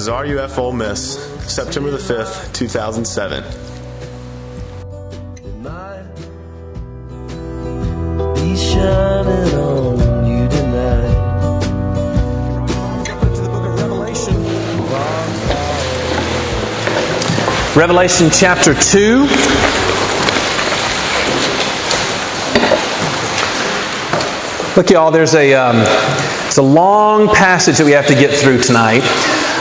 is RUF Ole Miss, September the 5th, 2007. Be shining on you tonight. To the book of Revelation. Revelation chapter 2. Look, y'all, there's a, um, it's a long passage that we have to get through tonight.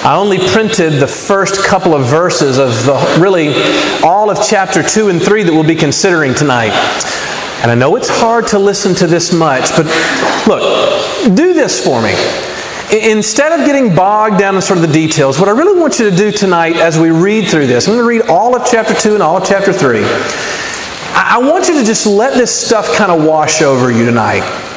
I only printed the first couple of verses of the, really all of chapter 2 and 3 that we'll be considering tonight. And I know it's hard to listen to this much, but look, do this for me. Instead of getting bogged down in sort of the details, what I really want you to do tonight as we read through this, I'm going to read all of chapter 2 and all of chapter 3. I want you to just let this stuff kind of wash over you tonight.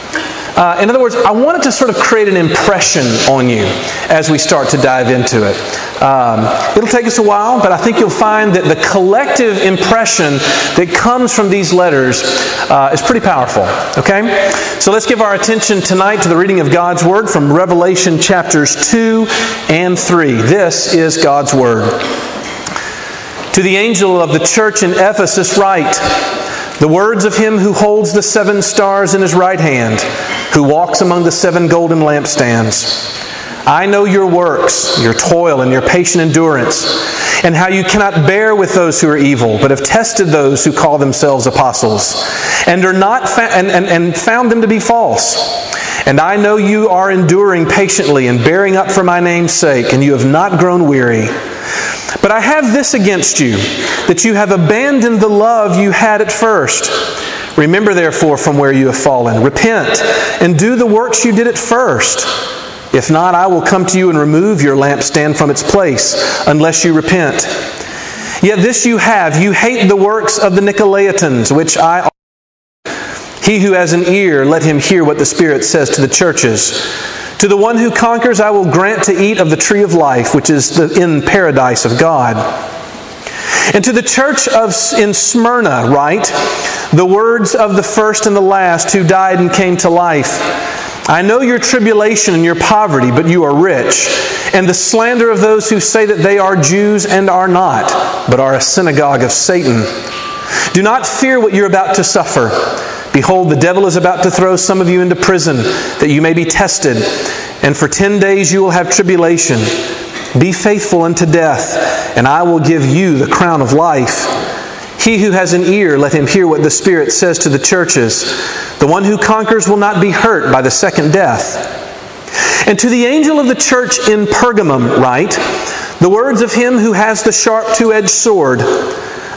Uh, in other words, I wanted to sort of create an impression on you as we start to dive into it. Um, it'll take us a while, but I think you'll find that the collective impression that comes from these letters uh, is pretty powerful. Okay? So let's give our attention tonight to the reading of God's Word from Revelation chapters 2 and 3. This is God's Word. To the angel of the church in Ephesus, write the words of him who holds the seven stars in his right hand who walks among the seven golden lampstands. I know your works, your toil, and your patient endurance, and how you cannot bear with those who are evil, but have tested those who call themselves apostles, and are not fa- and, and, and found them to be false. And I know you are enduring patiently and bearing up for my name's sake, and you have not grown weary. But I have this against you, that you have abandoned the love you had at first. Remember, therefore, from where you have fallen. Repent and do the works you did at first. If not, I will come to you and remove your lampstand from its place, unless you repent. Yet this you have you hate the works of the Nicolaitans, which I. He who has an ear, let him hear what the Spirit says to the churches. To the one who conquers, I will grant to eat of the tree of life, which is the, in paradise of God. And to the church of, in Smyrna, write the words of the first and the last who died and came to life. I know your tribulation and your poverty, but you are rich, and the slander of those who say that they are Jews and are not, but are a synagogue of Satan. Do not fear what you're about to suffer. Behold, the devil is about to throw some of you into prison, that you may be tested, and for ten days you will have tribulation. Be faithful unto death, and I will give you the crown of life. He who has an ear, let him hear what the Spirit says to the churches. The one who conquers will not be hurt by the second death. And to the angel of the church in Pergamum, write the words of him who has the sharp two edged sword.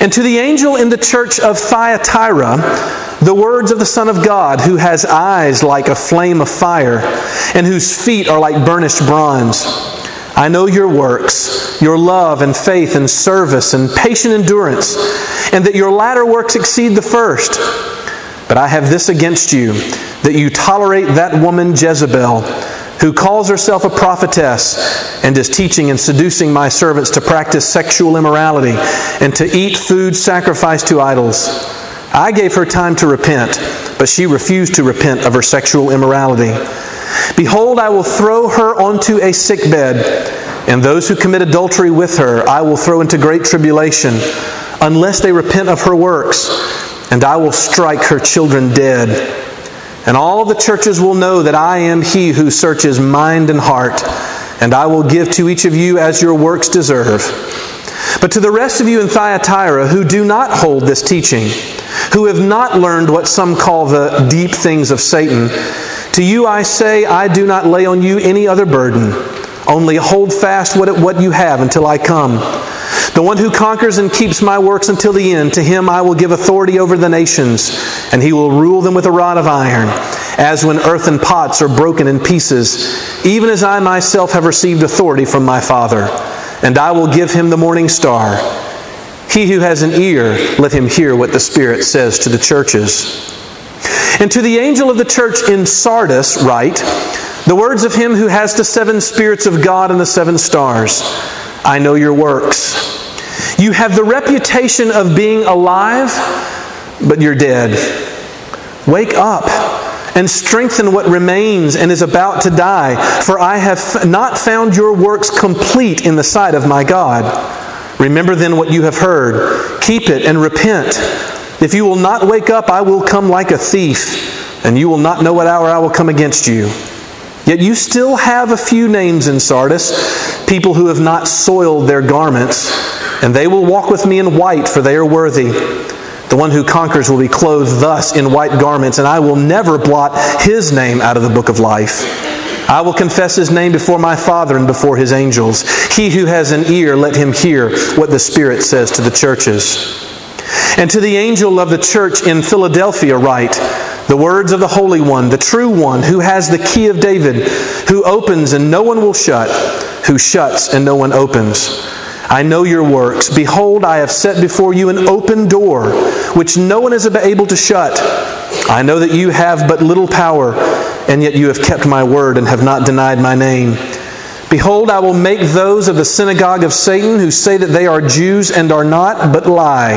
And to the angel in the church of Thyatira, the words of the Son of God, who has eyes like a flame of fire, and whose feet are like burnished bronze. I know your works, your love and faith and service and patient endurance, and that your latter works exceed the first. But I have this against you, that you tolerate that woman Jezebel who calls herself a prophetess and is teaching and seducing my servants to practice sexual immorality and to eat food sacrificed to idols. I gave her time to repent, but she refused to repent of her sexual immorality. Behold, I will throw her onto a sickbed, and those who commit adultery with her I will throw into great tribulation, unless they repent of her works, and I will strike her children dead. And all the churches will know that I am he who searches mind and heart, and I will give to each of you as your works deserve. But to the rest of you in Thyatira who do not hold this teaching, who have not learned what some call the deep things of Satan, to you I say, I do not lay on you any other burden. Only hold fast what, you have until I come. The one who conquers and keeps my works until the end, to him I will give authority over the nations, and he will rule them with a rod of iron, as when earthen pots are broken in pieces, even as I myself have received authority from my Father. And I will give him the morning star. He who has an ear, let him hear what the Spirit says to the churches. And to the angel of the church in Sardis, write the words of him who has the seven spirits of God and the seven stars. I know your works. You have the reputation of being alive, but you're dead. Wake up and strengthen what remains and is about to die, for I have not found your works complete in the sight of my God. Remember then what you have heard, keep it and repent. If you will not wake up, I will come like a thief, and you will not know what hour I will come against you. Yet you still have a few names in Sardis, people who have not soiled their garments, and they will walk with me in white, for they are worthy. The one who conquers will be clothed thus in white garments, and I will never blot his name out of the book of life. I will confess his name before my Father and before his angels. He who has an ear, let him hear what the Spirit says to the churches. And to the angel of the church in Philadelphia, write the words of the Holy One, the true One, who has the key of David, who opens and no one will shut, who shuts and no one opens. I know your works. Behold, I have set before you an open door, which no one is able to shut. I know that you have but little power, and yet you have kept my word and have not denied my name. Behold, I will make those of the synagogue of Satan who say that they are Jews and are not, but lie.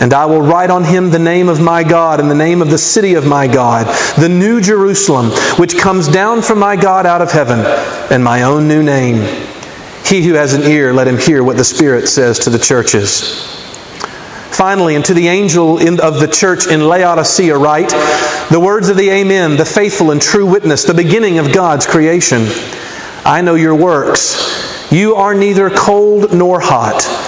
And I will write on him the name of my God and the name of the city of my God, the new Jerusalem, which comes down from my God out of heaven, and my own new name. He who has an ear, let him hear what the Spirit says to the churches. Finally, and to the angel of the church in Laodicea, write the words of the Amen, the faithful and true witness, the beginning of God's creation. I know your works. You are neither cold nor hot.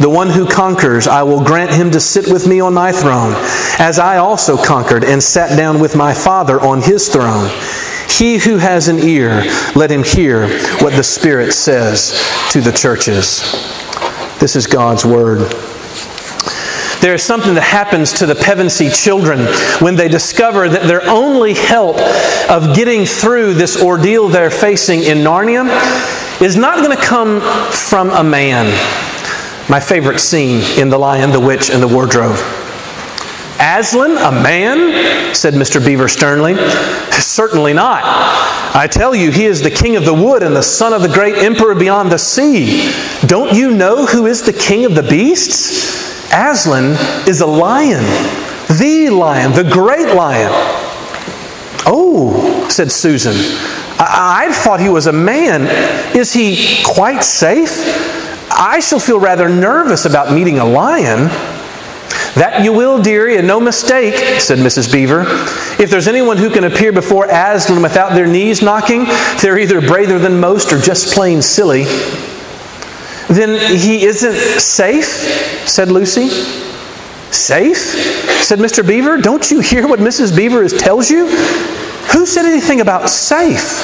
The one who conquers, I will grant him to sit with me on my throne, as I also conquered and sat down with my Father on his throne. He who has an ear, let him hear what the Spirit says to the churches. This is God's Word. There is something that happens to the Pevensey children when they discover that their only help of getting through this ordeal they're facing in Narnia is not going to come from a man my favorite scene in The Lion, the Witch, and the Wardrobe. Aslan, a man? said Mr. Beaver sternly. Certainly not. I tell you, he is the king of the wood and the son of the great emperor beyond the sea. Don't you know who is the king of the beasts? Aslan is a lion, the lion, the great lion. Oh, said Susan, I, I thought he was a man. Is he quite safe? I shall feel rather nervous about meeting a lion. That you will, dearie, and no mistake, said Mrs. Beaver. If there's anyone who can appear before Aslan without their knees knocking, they're either braver than most or just plain silly. Then he isn't safe, said Lucy. Safe? said Mr. Beaver. Don't you hear what Mrs. Beaver tells you? Who said anything about safe?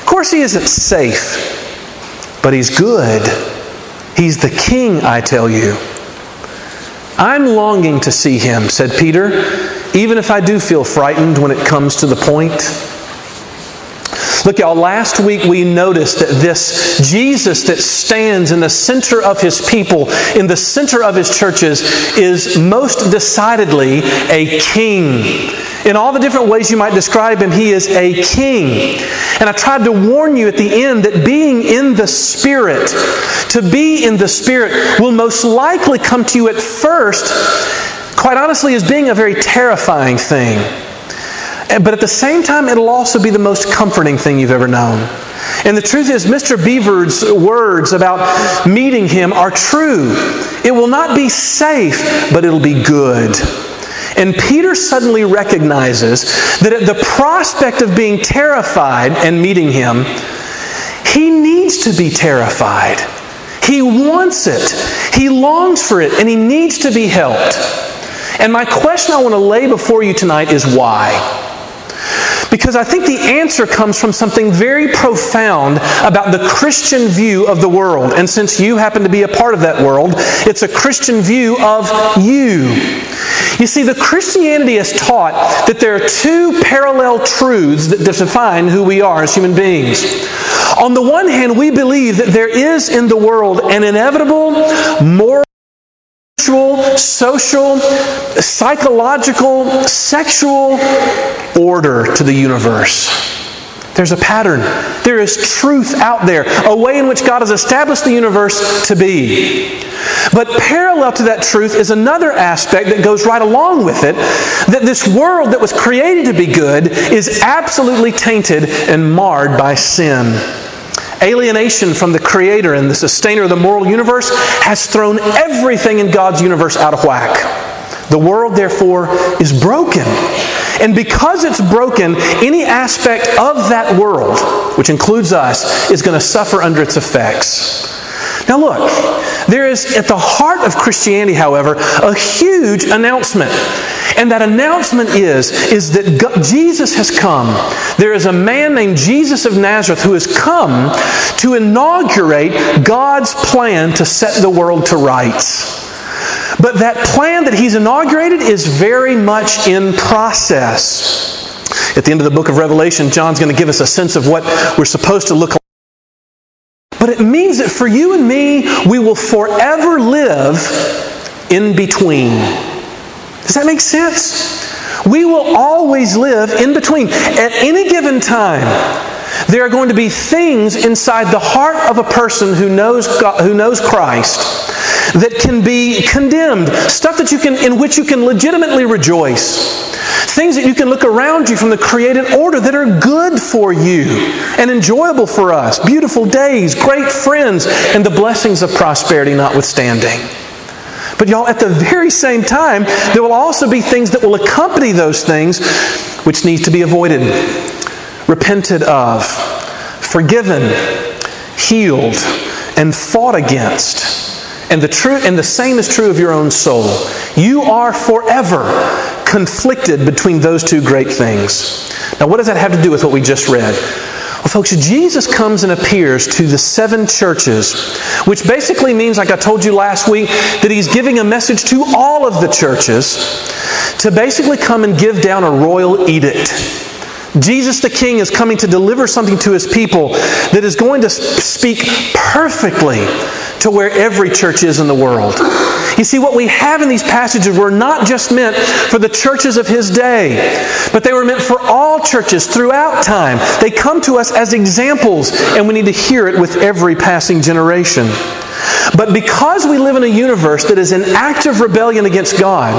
Of course, he isn't safe, but he's good. He's the king, I tell you. I'm longing to see him, said Peter, even if I do feel frightened when it comes to the point. Look, y'all, last week we noticed that this Jesus that stands in the center of his people, in the center of his churches, is most decidedly a king. In all the different ways you might describe him, he is a king. And I tried to warn you at the end that being in the Spirit, to be in the Spirit, will most likely come to you at first, quite honestly, as being a very terrifying thing. But at the same time, it'll also be the most comforting thing you've ever known. And the truth is, Mr. Beaver's words about meeting him are true. It will not be safe, but it'll be good. And Peter suddenly recognizes that at the prospect of being terrified and meeting him, he needs to be terrified. He wants it. He longs for it, and he needs to be helped. And my question I want to lay before you tonight is why? Because I think the answer comes from something very profound about the Christian view of the world. And since you happen to be a part of that world, it's a Christian view of you. You see, the Christianity has taught that there are two parallel truths that define who we are as human beings. On the one hand, we believe that there is in the world an inevitable moral social, psychological, sexual order to the universe. There's a pattern. There is truth out there, a way in which God has established the universe to be. But parallel to that truth is another aspect that goes right along with it that this world that was created to be good is absolutely tainted and marred by sin. Alienation from the Creator and the sustainer of the moral universe has thrown everything in God's universe out of whack. The world, therefore, is broken. And because it's broken, any aspect of that world, which includes us, is going to suffer under its effects. Now, look, there is at the heart of Christianity, however, a huge announcement. And that announcement is, is that God, Jesus has come. There is a man named Jesus of Nazareth who has come to inaugurate God's plan to set the world to rights. But that plan that he's inaugurated is very much in process. At the end of the book of Revelation, John's going to give us a sense of what we're supposed to look like. But it means that for you and me, we will forever live in between. Does that make sense? We will always live in between. At any given time, there are going to be things inside the heart of a person who knows, God, who knows Christ that can be condemned, stuff that you can, in which you can legitimately rejoice. Things that you can look around you from the created order that are good for you and enjoyable for us. Beautiful days, great friends, and the blessings of prosperity notwithstanding. But, y'all, at the very same time, there will also be things that will accompany those things which need to be avoided, repented of, forgiven, healed, and fought against. And the, true, and the same is true of your own soul. You are forever conflicted between those two great things. Now, what does that have to do with what we just read? Well, folks, Jesus comes and appears to the seven churches, which basically means, like I told you last week, that he's giving a message to all of the churches to basically come and give down a royal edict. Jesus the King is coming to deliver something to his people that is going to speak perfectly to where every church is in the world. You see, what we have in these passages were not just meant for the churches of his day, but they were meant for all churches throughout time. They come to us as examples, and we need to hear it with every passing generation. But because we live in a universe that is in active rebellion against God,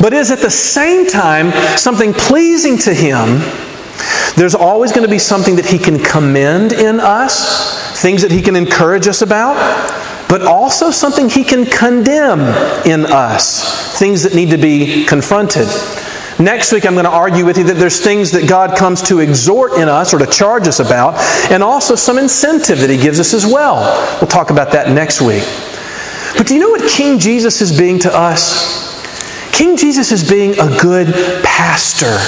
but is at the same time something pleasing to Him, there's always going to be something that He can commend in us things that He can encourage us about, but also something He can condemn in us, things that need to be confronted. Next week, I'm going to argue with you that there's things that God comes to exhort in us or to charge us about, and also some incentive that He gives us as well. We'll talk about that next week. But do you know what King Jesus is being to us? King Jesus is being a good pastor.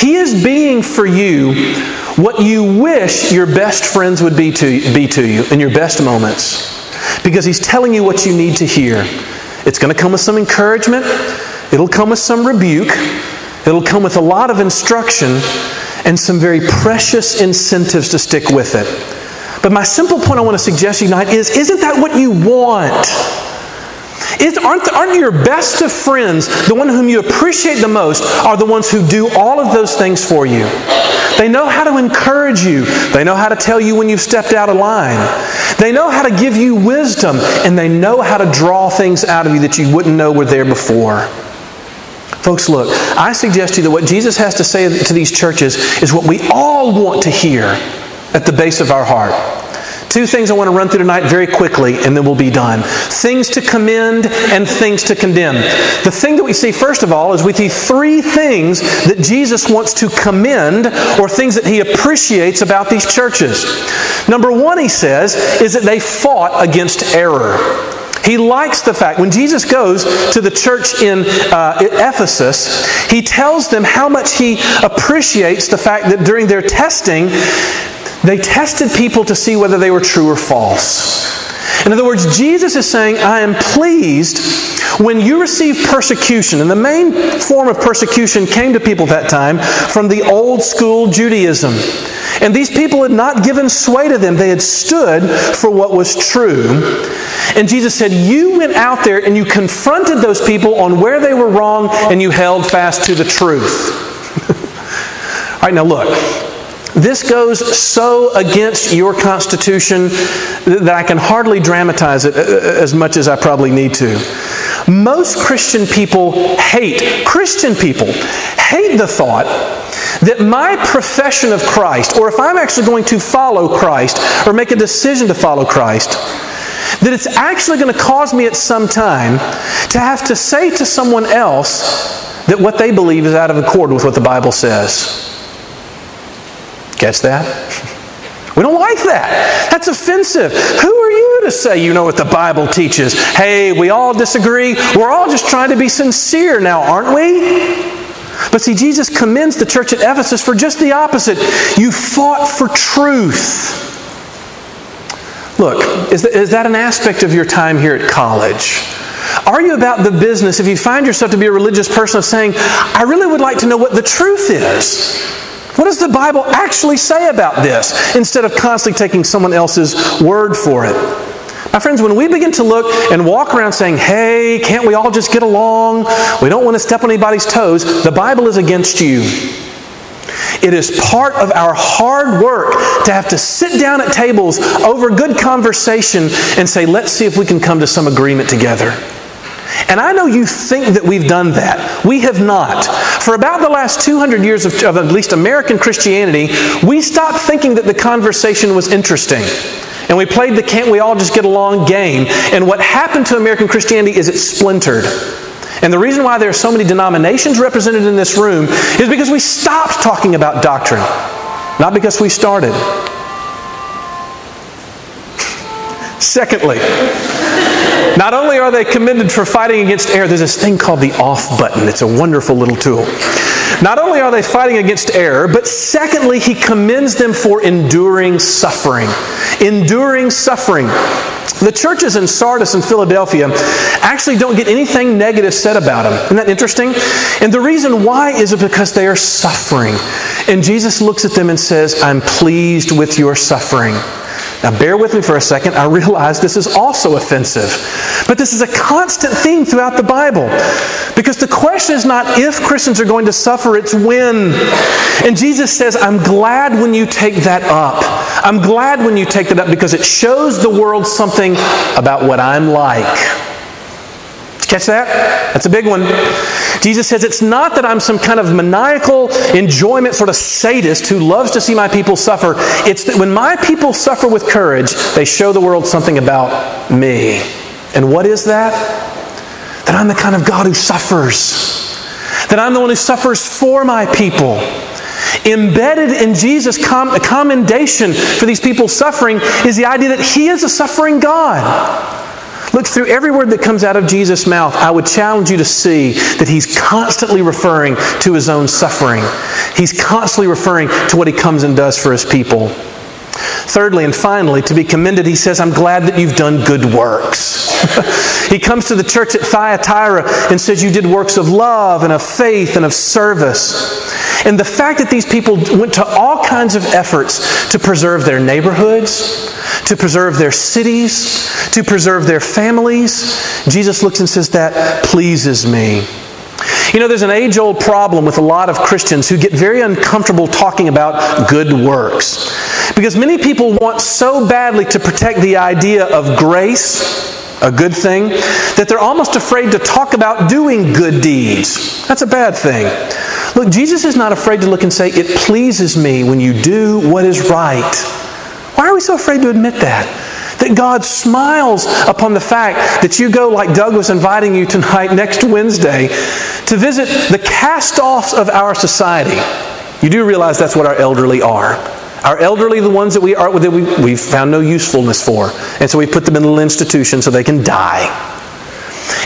He is being for you what you wish your best friends would be to, be to you in your best moments. Because He's telling you what you need to hear. It's going to come with some encouragement, it'll come with some rebuke, it'll come with a lot of instruction, and some very precious incentives to stick with it. But my simple point I want to suggest to you tonight is isn't that what you want? Aren't, aren't your best of friends, the one whom you appreciate the most, are the ones who do all of those things for you? They know how to encourage you. They know how to tell you when you've stepped out of line. They know how to give you wisdom, and they know how to draw things out of you that you wouldn't know were there before. Folks, look, I suggest to you that what Jesus has to say to these churches is what we all want to hear at the base of our heart. Two things I want to run through tonight very quickly, and then we'll be done. Things to commend and things to condemn. The thing that we see, first of all, is we see three things that Jesus wants to commend or things that he appreciates about these churches. Number one, he says, is that they fought against error. He likes the fact, when Jesus goes to the church in uh, Ephesus, he tells them how much he appreciates the fact that during their testing, they tested people to see whether they were true or false. In other words, Jesus is saying, I am pleased when you receive persecution. And the main form of persecution came to people at that time from the old school Judaism. And these people had not given sway to them, they had stood for what was true. And Jesus said, You went out there and you confronted those people on where they were wrong and you held fast to the truth. All right, now look. This goes so against your Constitution that I can hardly dramatize it uh, uh, as much as I probably need to. Most Christian people hate, Christian people hate the thought that my profession of Christ, or if I'm actually going to follow Christ or make a decision to follow Christ, that it's actually going to cause me at some time to have to say to someone else that what they believe is out of accord with what the Bible says. Catch that? We don't like that. That's offensive. Who are you to say you know what the Bible teaches? Hey, we all disagree. We're all just trying to be sincere now, aren't we? But see, Jesus commends the church at Ephesus for just the opposite. You fought for truth. Look, is is that an aspect of your time here at college? Are you about the business, if you find yourself to be a religious person, of saying, I really would like to know what the truth is? What does the Bible actually say about this instead of constantly taking someone else's word for it? My friends, when we begin to look and walk around saying, hey, can't we all just get along? We don't want to step on anybody's toes. The Bible is against you. It is part of our hard work to have to sit down at tables over good conversation and say, let's see if we can come to some agreement together. And I know you think that we've done that. We have not. For about the last 200 years of, of, at least American Christianity, we stopped thinking that the conversation was interesting. And we played the can't we all just get along game. And what happened to American Christianity is it splintered. And the reason why there are so many denominations represented in this room is because we stopped talking about doctrine, not because we started. Secondly, not only are they commended for fighting against error, there's this thing called the off button. It's a wonderful little tool. Not only are they fighting against error, but secondly, he commends them for enduring suffering. Enduring suffering. The churches in Sardis and Philadelphia actually don't get anything negative said about them. Isn't that interesting? And the reason why is because they are suffering. And Jesus looks at them and says, I'm pleased with your suffering. Now, bear with me for a second. I realize this is also offensive. But this is a constant theme throughout the Bible. Because the question is not if Christians are going to suffer, it's when. And Jesus says, I'm glad when you take that up. I'm glad when you take that up because it shows the world something about what I'm like. Catch that? That's a big one. Jesus says it's not that I'm some kind of maniacal enjoyment sort of sadist who loves to see my people suffer. It's that when my people suffer with courage, they show the world something about me. And what is that? that I'm the kind of God who suffers, that I'm the one who suffers for my people. Embedded in Jesus' com- commendation for these people suffering is the idea that He is a suffering God. Look, through every word that comes out of Jesus' mouth, I would challenge you to see that he's constantly referring to his own suffering. He's constantly referring to what he comes and does for his people. Thirdly and finally, to be commended, he says, I'm glad that you've done good works. he comes to the church at Thyatira and says, You did works of love and of faith and of service. And the fact that these people went to all kinds of efforts to preserve their neighborhoods, to preserve their cities, to preserve their families, Jesus looks and says, That pleases me. You know, there's an age old problem with a lot of Christians who get very uncomfortable talking about good works. Because many people want so badly to protect the idea of grace, a good thing, that they're almost afraid to talk about doing good deeds. That's a bad thing. Look, Jesus is not afraid to look and say, It pleases me when you do what is right. Why are we so afraid to admit that? That God smiles upon the fact that you go, like Doug was inviting you tonight, next Wednesday, to visit the cast offs of our society. You do realize that's what our elderly are. Our elderly, the ones that we are that we, we've found no usefulness for. And so we put them in little institution so they can die.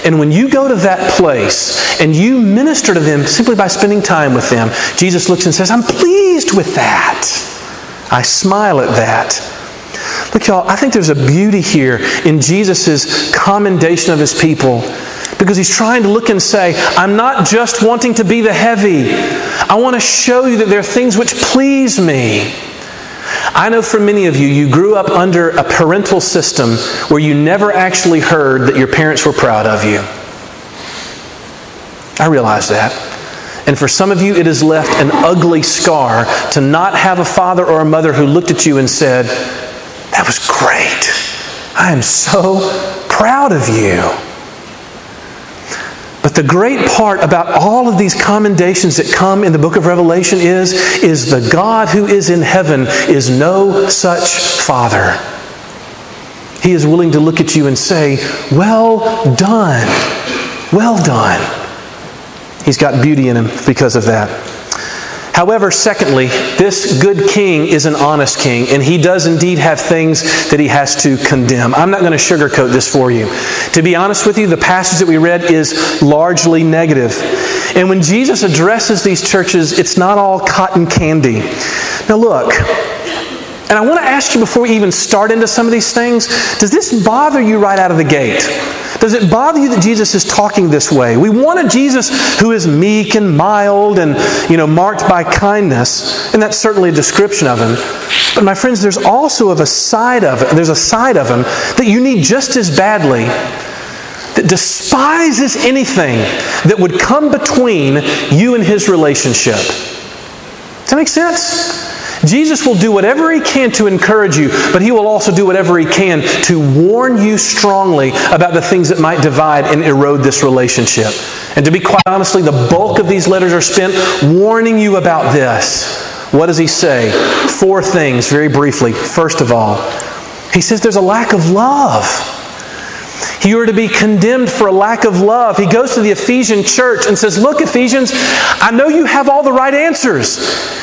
And when you go to that place and you minister to them simply by spending time with them, Jesus looks and says, I'm pleased with that. I smile at that. Look, y'all, I think there's a beauty here in Jesus' commendation of his people because he's trying to look and say, I'm not just wanting to be the heavy. I want to show you that there are things which please me. I know for many of you, you grew up under a parental system where you never actually heard that your parents were proud of you. I realize that. And for some of you, it has left an ugly scar to not have a father or a mother who looked at you and said, That was great. I am so proud of you. But the great part about all of these commendations that come in the book of Revelation is, is the God who is in heaven is no such father. He is willing to look at you and say, Well done. Well done. He's got beauty in him because of that. However, secondly, this good king is an honest king, and he does indeed have things that he has to condemn. I'm not going to sugarcoat this for you. To be honest with you, the passage that we read is largely negative. And when Jesus addresses these churches, it's not all cotton candy. Now, look, and I want to ask you before we even start into some of these things does this bother you right out of the gate? Does it bother you that Jesus is talking this way? We want a Jesus who is meek and mild and, you know, marked by kindness, and that's certainly a description of him. But my friends, there's also of a side of it, there's a side of him that you need just as badly that despises anything that would come between you and his relationship. Does that make sense? Jesus will do whatever he can to encourage you, but he will also do whatever he can to warn you strongly about the things that might divide and erode this relationship. And to be quite honestly, the bulk of these letters are spent warning you about this. What does he say? Four things, very briefly. First of all, he says there's a lack of love. You are to be condemned for a lack of love. He goes to the Ephesian church and says, Look, Ephesians, I know you have all the right answers.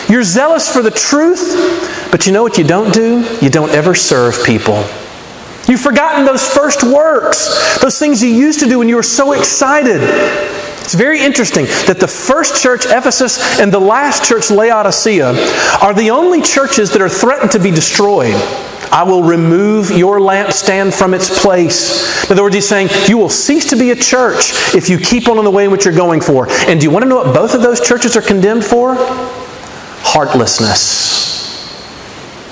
You're zealous for the truth, but you know what you don't do? You don't ever serve people. You've forgotten those first works, those things you used to do when you were so excited. It's very interesting that the first church, Ephesus, and the last church, Laodicea, are the only churches that are threatened to be destroyed. I will remove your lampstand from its place. In other words, he's saying, You will cease to be a church if you keep on in the way in which you're going for. And do you want to know what both of those churches are condemned for? Heartlessness.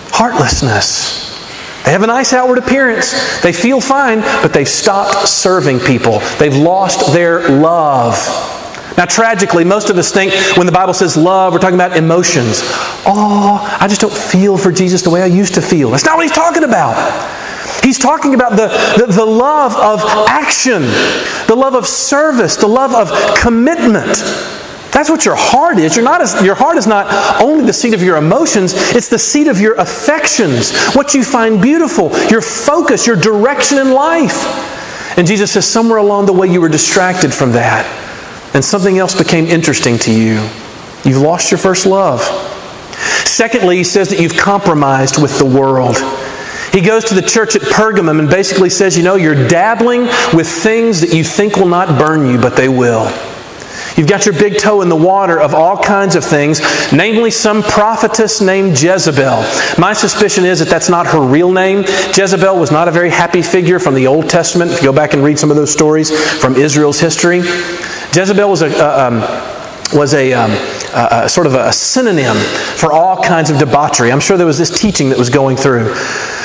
Heartlessness. They have a nice outward appearance. They feel fine, but they've stopped serving people. They've lost their love. Now, tragically, most of us think when the Bible says love, we're talking about emotions. Oh, I just don't feel for Jesus the way I used to feel. That's not what he's talking about. He's talking about the, the, the, love of action, the love of service, the love of commitment. That's what your heart is. You're not as, your heart is not only the seat of your emotions, it's the seat of your affections, what you find beautiful, your focus, your direction in life. And Jesus says, somewhere along the way you were distracted from that, and something else became interesting to you. You've lost your first love. Secondly, he says that you've compromised with the world. He goes to the church at Pergamum and basically says, You know, you're dabbling with things that you think will not burn you, but they will. You've got your big toe in the water of all kinds of things, namely some prophetess named Jezebel. My suspicion is that that's not her real name. Jezebel was not a very happy figure from the Old Testament. If you go back and read some of those stories from Israel's history, Jezebel was a, uh, um, was a um, uh, sort of a synonym for all kinds of debauchery. I'm sure there was this teaching that was going through.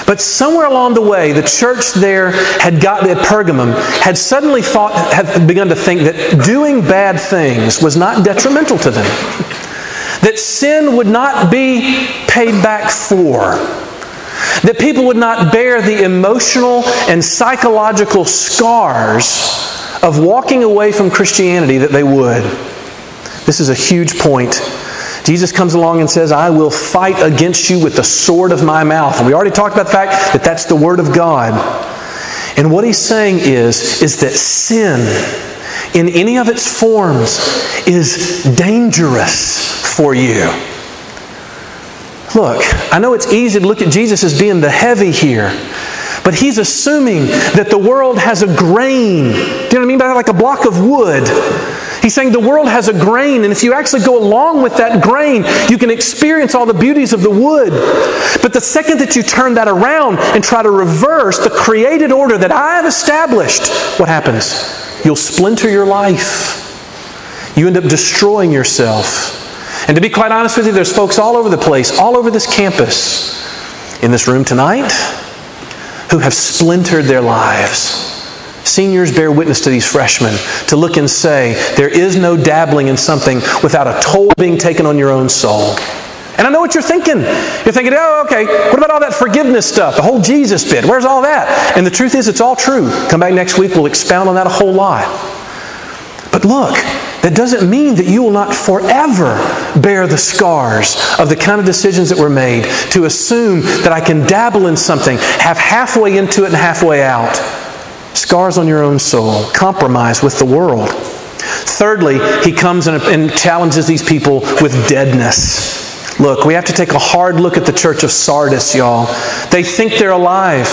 But somewhere along the way, the church there had gotten at Pergamum had suddenly thought, had begun to think that doing bad things was not detrimental to them. That sin would not be paid back for. That people would not bear the emotional and psychological scars of walking away from Christianity that they would. This is a huge point. Jesus comes along and says, I will fight against you with the sword of my mouth. And we already talked about the fact that that's the Word of God. And what he's saying is, is that sin, in any of its forms, is dangerous for you. Look, I know it's easy to look at Jesus as being the heavy here, but he's assuming that the world has a grain. Do you know what I mean by that? Like a block of wood He's saying the world has a grain, and if you actually go along with that grain, you can experience all the beauties of the wood. But the second that you turn that around and try to reverse the created order that I have established, what happens? You'll splinter your life. You end up destroying yourself. And to be quite honest with you, there's folks all over the place, all over this campus, in this room tonight, who have splintered their lives Seniors bear witness to these freshmen to look and say, there is no dabbling in something without a toll being taken on your own soul. And I know what you're thinking. You're thinking, oh, okay, what about all that forgiveness stuff, the whole Jesus bit? Where's all that? And the truth is, it's all true. Come back next week, we'll expound on that a whole lot. But look, that doesn't mean that you will not forever bear the scars of the kind of decisions that were made to assume that I can dabble in something, have halfway into it and halfway out scars on your own soul, compromise with the world. Thirdly, he comes and, challenges these people with deadness. Look, we have to take a hard look at the church of Sardis, y'all. They think they're alive,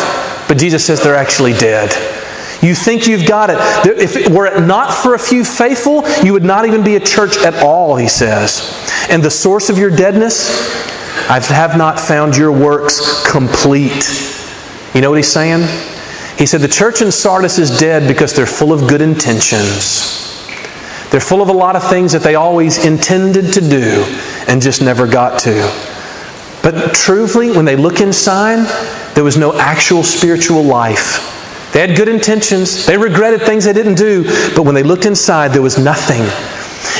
but Jesus says they're actually dead. You think you've got it. If it were it not for a few faithful, you would not even be a church at all, he says. And the source of your deadness, I have not found your works complete. You know what he's saying? He said, The church in Sardis is dead because they're full of good intentions. They're full of a lot of things that they always intended to do and just never got to. But truthfully, when they look inside, there was no actual spiritual life. They had good intentions, they regretted things they didn't do, but when they looked inside, there was nothing.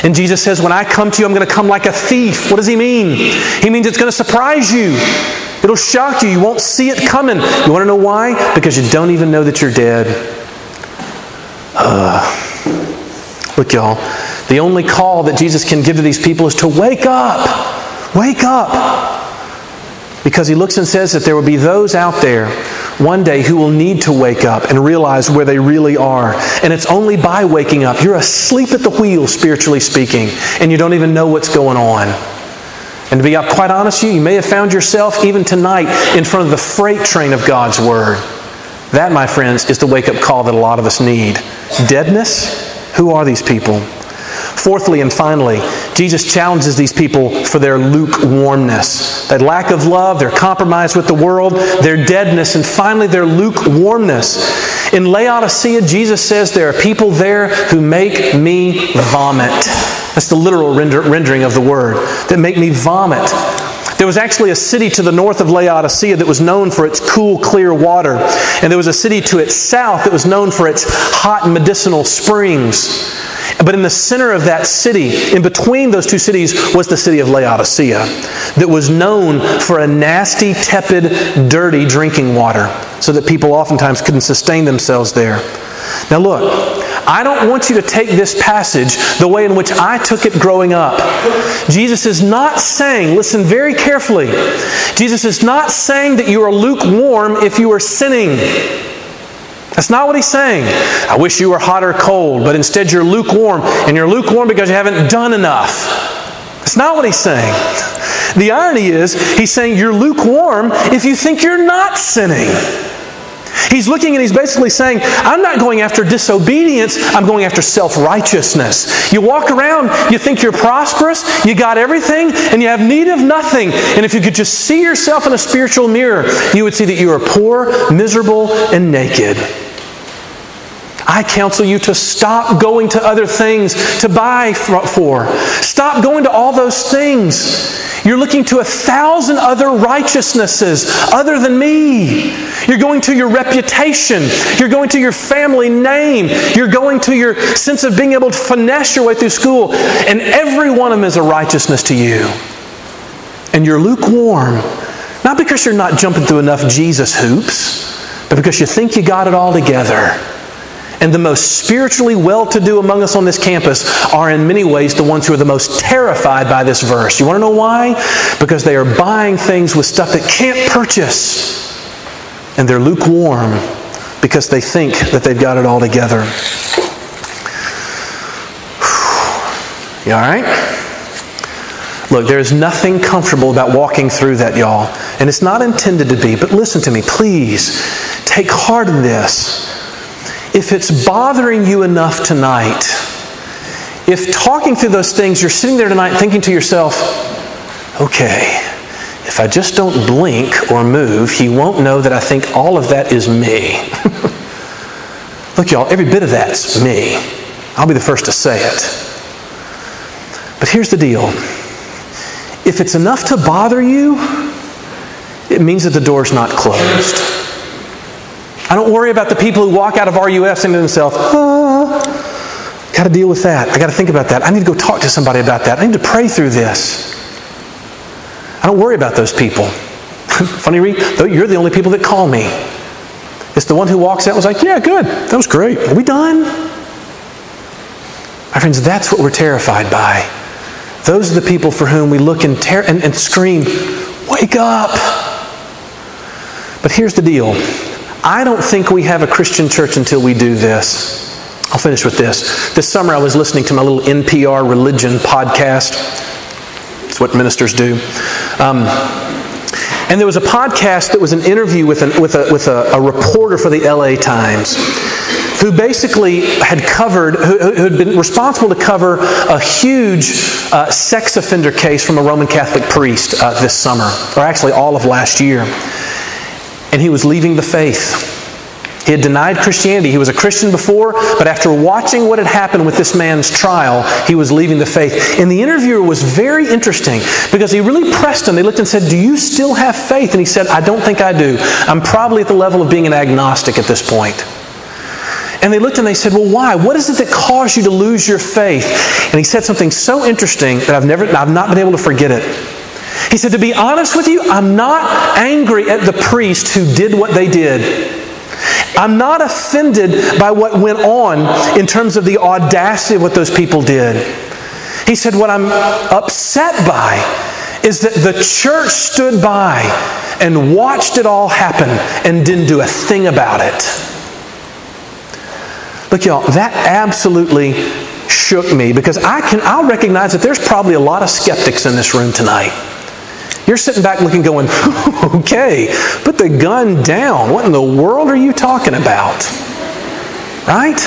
And Jesus says, When I come to you, I'm going to come like a thief. What does he mean? He means it's going to surprise you. It'll shock you. You won't see it coming. You want to know why? Because you don't even know that you're dead. Uh, look, y'all. The only call that Jesus can give to these people is to wake up. Wake up. Because he looks and says that there will be those out there one day who will need to wake up and realize where they really are. And it's only by waking up. You're asleep at the wheel, spiritually speaking, and you don't even know what's going on. And to be quite honest with you, you may have found yourself even tonight in front of the freight train of God's Word. That, my friends, is the wake up call that a lot of us need. Deadness? Who are these people? Fourthly and finally, Jesus challenges these people for their lukewarmness. That lack of love, their compromise with the world, their deadness, and finally their lukewarmness. In Laodicea, Jesus says there are people there who make me vomit. That's the literal render, rendering of the word, that make me vomit. There was actually a city to the north of Laodicea that was known for its cool, clear water. And there was a city to its south that was known for its hot medicinal springs. But in the center of that city, in between those two cities, was the city of Laodicea that was known for a nasty, tepid, dirty drinking water, so that people oftentimes couldn't sustain themselves there. Now, look, I don't want you to take this passage the way in which I took it growing up. Jesus is not saying, listen very carefully, Jesus is not saying that you are lukewarm if you are sinning. That's not what he's saying. I wish you were hot or cold, but instead you're lukewarm, and you're lukewarm because you haven't done enough. That's not what he's saying. The irony is, he's saying you're lukewarm if you think you're not sinning. He's looking and he's basically saying, I'm not going after disobedience, I'm going after self righteousness. You walk around, you think you're prosperous, you got everything, and you have need of nothing. And if you could just see yourself in a spiritual mirror, you would see that you are poor, miserable, and naked. I counsel you to stop going to other things to buy for. Stop going to all those things. You're looking to a thousand other righteousnesses other than me. You're going to your reputation. You're going to your family name. You're going to your sense of being able to finesse your way through school. And every one of them is a righteousness to you. And you're lukewarm. Not because you're not jumping through enough Jesus hoops, but because you think you got it all together. And the most spiritually well to do among us on this campus are, in many ways, the ones who are the most terrified by this verse. You want to know why? Because they are buying things with stuff that can't purchase. And they're lukewarm because they think that they've got it all together. You all right? Look, there is nothing comfortable about walking through that, y'all. And it's not intended to be, but listen to me, please. Take heart in this. If it's bothering you enough tonight, if talking through those things, you're sitting there tonight thinking to yourself, okay, if I just don't blink or move, he won't know that I think all of that is me. Look, y'all, every bit of that's me. I'll be the first to say it. But here's the deal if it's enough to bother you, it means that the door's not closed. I don't worry about the people who walk out of RUF saying to themselves, uh, oh, got to deal with that. I got to think about that. I need to go talk to somebody about that. I need to pray through this. I don't worry about those people. Funny though you're the only people that call me. It's the one who walks out was like, yeah, good. That was great. Are we done? My friends, that's what we're terrified by. Those are the people for whom we look and, ter- and, and scream, wake up. But here's the deal I don't think we have a Christian church until we do this. I'll finish with this. This summer I was listening to my little NPR religion podcast. It's what ministers do. Um, and there was a podcast that was an interview with, an, with, a, with a, a reporter for the LA Times who basically had covered, who, who, had been responsible to cover a huge uh, sex offender case from a Roman Catholic priest uh, this summer, or actually all of last year and he was leaving the faith. He had denied Christianity. He was a Christian before, but after watching what had happened with this man's trial, he was leaving the faith. And the interviewer was very interesting because he really pressed him. They looked and said, Do you still have faith? And he said, I don't think I do. I'm probably at the level of being an agnostic at this point. And they looked and they said, Well, why? What is it that caused you to lose your faith? And he said something so interesting that I've never I've not been able to forget it. He said, To be honest with you, I'm not angry at the priest who did what they did. I'm not offended by what went on in terms of the audacity of what those people did. He said, What I'm upset by is that the church stood by and watched it all happen and didn't do a thing about it. Look, y'all, that absolutely shook me because I can I'll recognize that there's probably a lot of skeptics in this room tonight. You're sitting back looking, going, okay, put the gun down. What in the world are you talking about? Right?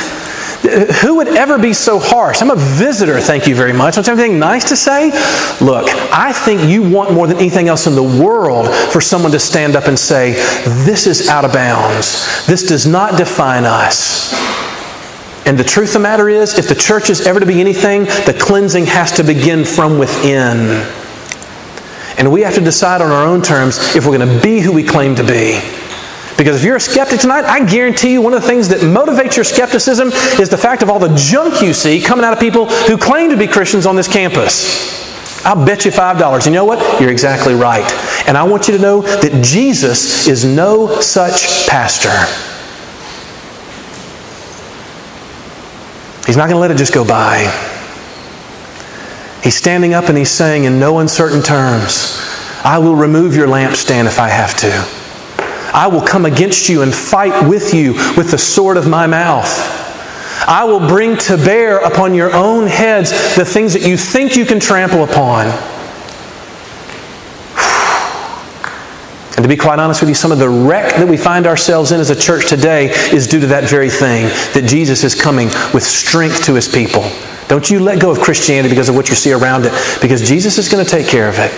Uh, who would ever be so harsh? I'm a visitor, thank you very much. Don't you have anything nice to say? Look, I think you want more than anything else in the world for someone to stand up and say, This is out of bounds. This does not define us. And the truth of the matter is, if the church is ever to be anything, the cleansing has to begin from within. And we have to decide on our own terms if we're going to be who we claim to be. Because if you're a skeptic tonight, I guarantee you one of the things that motivates your skepticism is the fact of all the junk you see coming out of people who claim to be Christians on this campus. I'll bet you $5. You know what? You're exactly right. And I want you to know that Jesus is no such pastor. He's not going to let it just go by. He's standing up and he's saying in no uncertain terms, I will remove your lampstand if I have to. I will come against you and fight with you with the sword of my mouth. I will bring to bear upon your own heads the things that you think you can trample upon. And to be quite honest with you, some of the wreck that we find ourselves in as a church today is due to that very thing that Jesus is coming with strength to his people. Don't you let go of Christianity because of what you see around it, because Jesus is going to take care of it.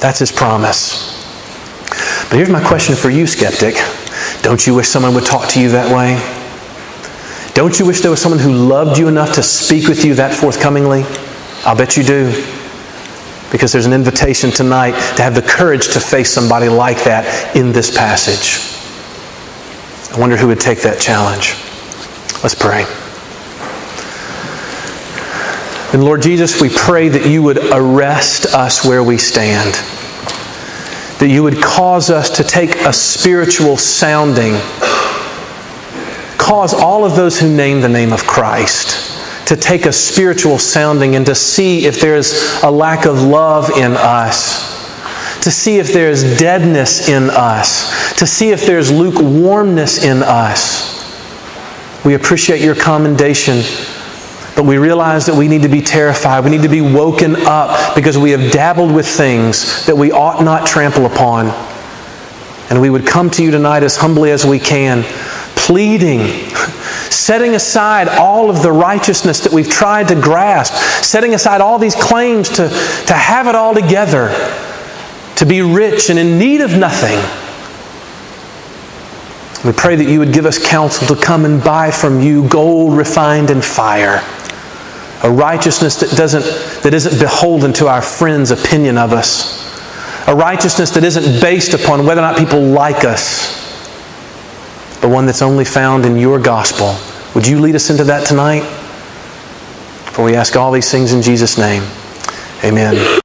That's his promise. But here's my question for you, skeptic. Don't you wish someone would talk to you that way? Don't you wish there was someone who loved you enough to speak with you that forthcomingly? I'll bet you do because there's an invitation tonight to have the courage to face somebody like that in this passage. I wonder who would take that challenge. Let's pray. And Lord Jesus, we pray that you would arrest us where we stand. That you would cause us to take a spiritual sounding. Cause all of those who name the name of Christ to take a spiritual sounding and to see if there's a lack of love in us, to see if there's deadness in us, to see if there's lukewarmness in us. We appreciate your commendation, but we realize that we need to be terrified. We need to be woken up because we have dabbled with things that we ought not trample upon. And we would come to you tonight as humbly as we can, pleading setting aside all of the righteousness that we've tried to grasp, setting aside all these claims to, to have it all together, to be rich and in need of nothing. We pray that you would give us counsel to come and buy from you gold refined in fire, a righteousness that, doesn't, that isn't beholden to our friends' opinion of us, a righteousness that isn't based upon whether or not people like us but one that's only found in your gospel. Would you lead us into that tonight? For we ask all these things in Jesus' name. Amen.